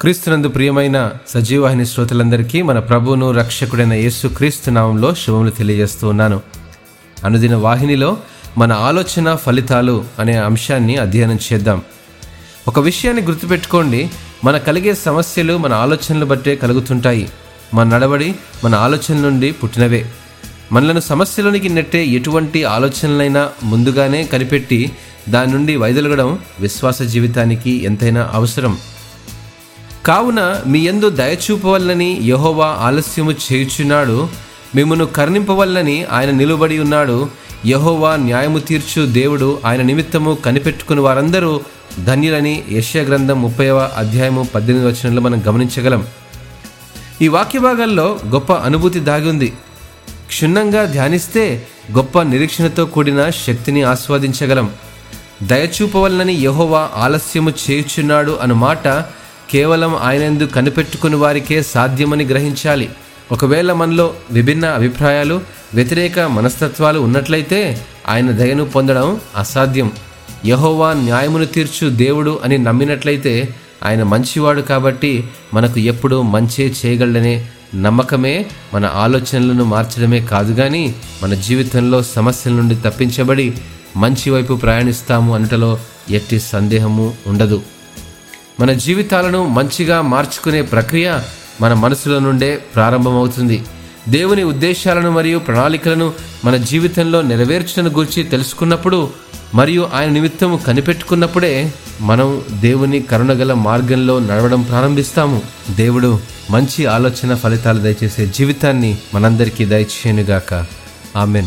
క్రీస్తునందు ప్రియమైన సజీవాహిని శ్రోతలందరికీ మన ప్రభువును రక్షకుడైన యేసు క్రీస్తు నామంలో శుభములు తెలియజేస్తూ ఉన్నాను. అనుదిన వాహినిలో మన ఆలోచన ఫలితాలు అనే అంశాన్ని అధ్యయనం చేద్దాం. ఒక విషయాన్ని గుర్తుపెట్టుకోండి మన కలిగే సమస్యలు మన ఆలోచనలు బట్టే కలుగుతుంటాయి. మన నడవడి మన ఆలోచనల నుండి పుట్టినవే. మనలను సమస్యలోనికి నెట్టే ఎటువంటి ఆలోచనలైనా ముందుగానే కనిపెట్టి దాని నుండి వైదొలగడం విశ్వాస జీవితానికి ఎంతైనా అవసరం. కావున మీ ఎందు దయచూపవల్లని యహోవా ఆలస్యము చేయుచున్నాడు. మిమ్మను కరుణింపవల్లని ఆయన నిలుబడి ఉన్నాడు. యహోవా న్యాయము తీర్చు దేవుడు ఆయన నిమిత్తము కనిపెట్టుకుని వారందరూ ధన్యులని యశ్య గ్రంథం ముప్పైవ అధ్యాయము పద్దెనిమిది వచనంలో మనం గమనించగలం. ఈ వాక్య భాగాల్లో గొప్ప అనుభూతి దాగి ఉంది. క్షుణ్ణంగా ధ్యానిస్తే గొప్ప నిరీక్షణతో కూడిన శక్తిని ఆస్వాదించగలం. దయచూపవలనని యహోవా ఆలస్యము చేయుచున్నాడు అను మాట కేవలం ఆయనందు కనిపెట్టుకుని వారికే సాధ్యమని గ్రహించాలి. ఒకవేళ మనలో విభిన్న అభిప్రాయాలు వ్యతిరేక మనస్తత్వాలు ఉన్నట్లయితే ఆయన దయను పొందడం అసాధ్యం. యహోవా న్యాయమును తీర్చు దేవుడు అని నమ్మినట్లయితే ఆయన మంచివాడు కాబట్టి మనకు ఎప్పుడూ మంచే చేయగలడనే నమ్మకమే మన ఆలోచనలను మార్చడమే కాదు కానీ మన జీవితంలో సమస్యల నుండి తప్పించబడి మంచి వైపు ప్రయాణిస్తాము అనటలో ఎట్టి సందేహము ఉండదు. మన జీవితాలను మంచిగా మార్చుకునే ప్రక్రియ మన మనసులో నుండే ప్రారంభమవుతుంది. దేవుని ఉద్దేశాలను మరియు ప్రణాళికలను మన జీవితంలో నెరవేర్చడం గురించి తెలుసుకున్నప్పుడు మరియు ఆయన నిమిత్తము కనిపెట్టుకున్నప్పుడే మనం దేవుని కరుణగల మార్గంలో నడవడం ప్రారంభిస్తాము. దేవుడు మంచి ఆలోచన ఫలితాలు దయచేసే జీవితాన్ని మనందరికీ దయచేయనుగాక. ఆమెన్.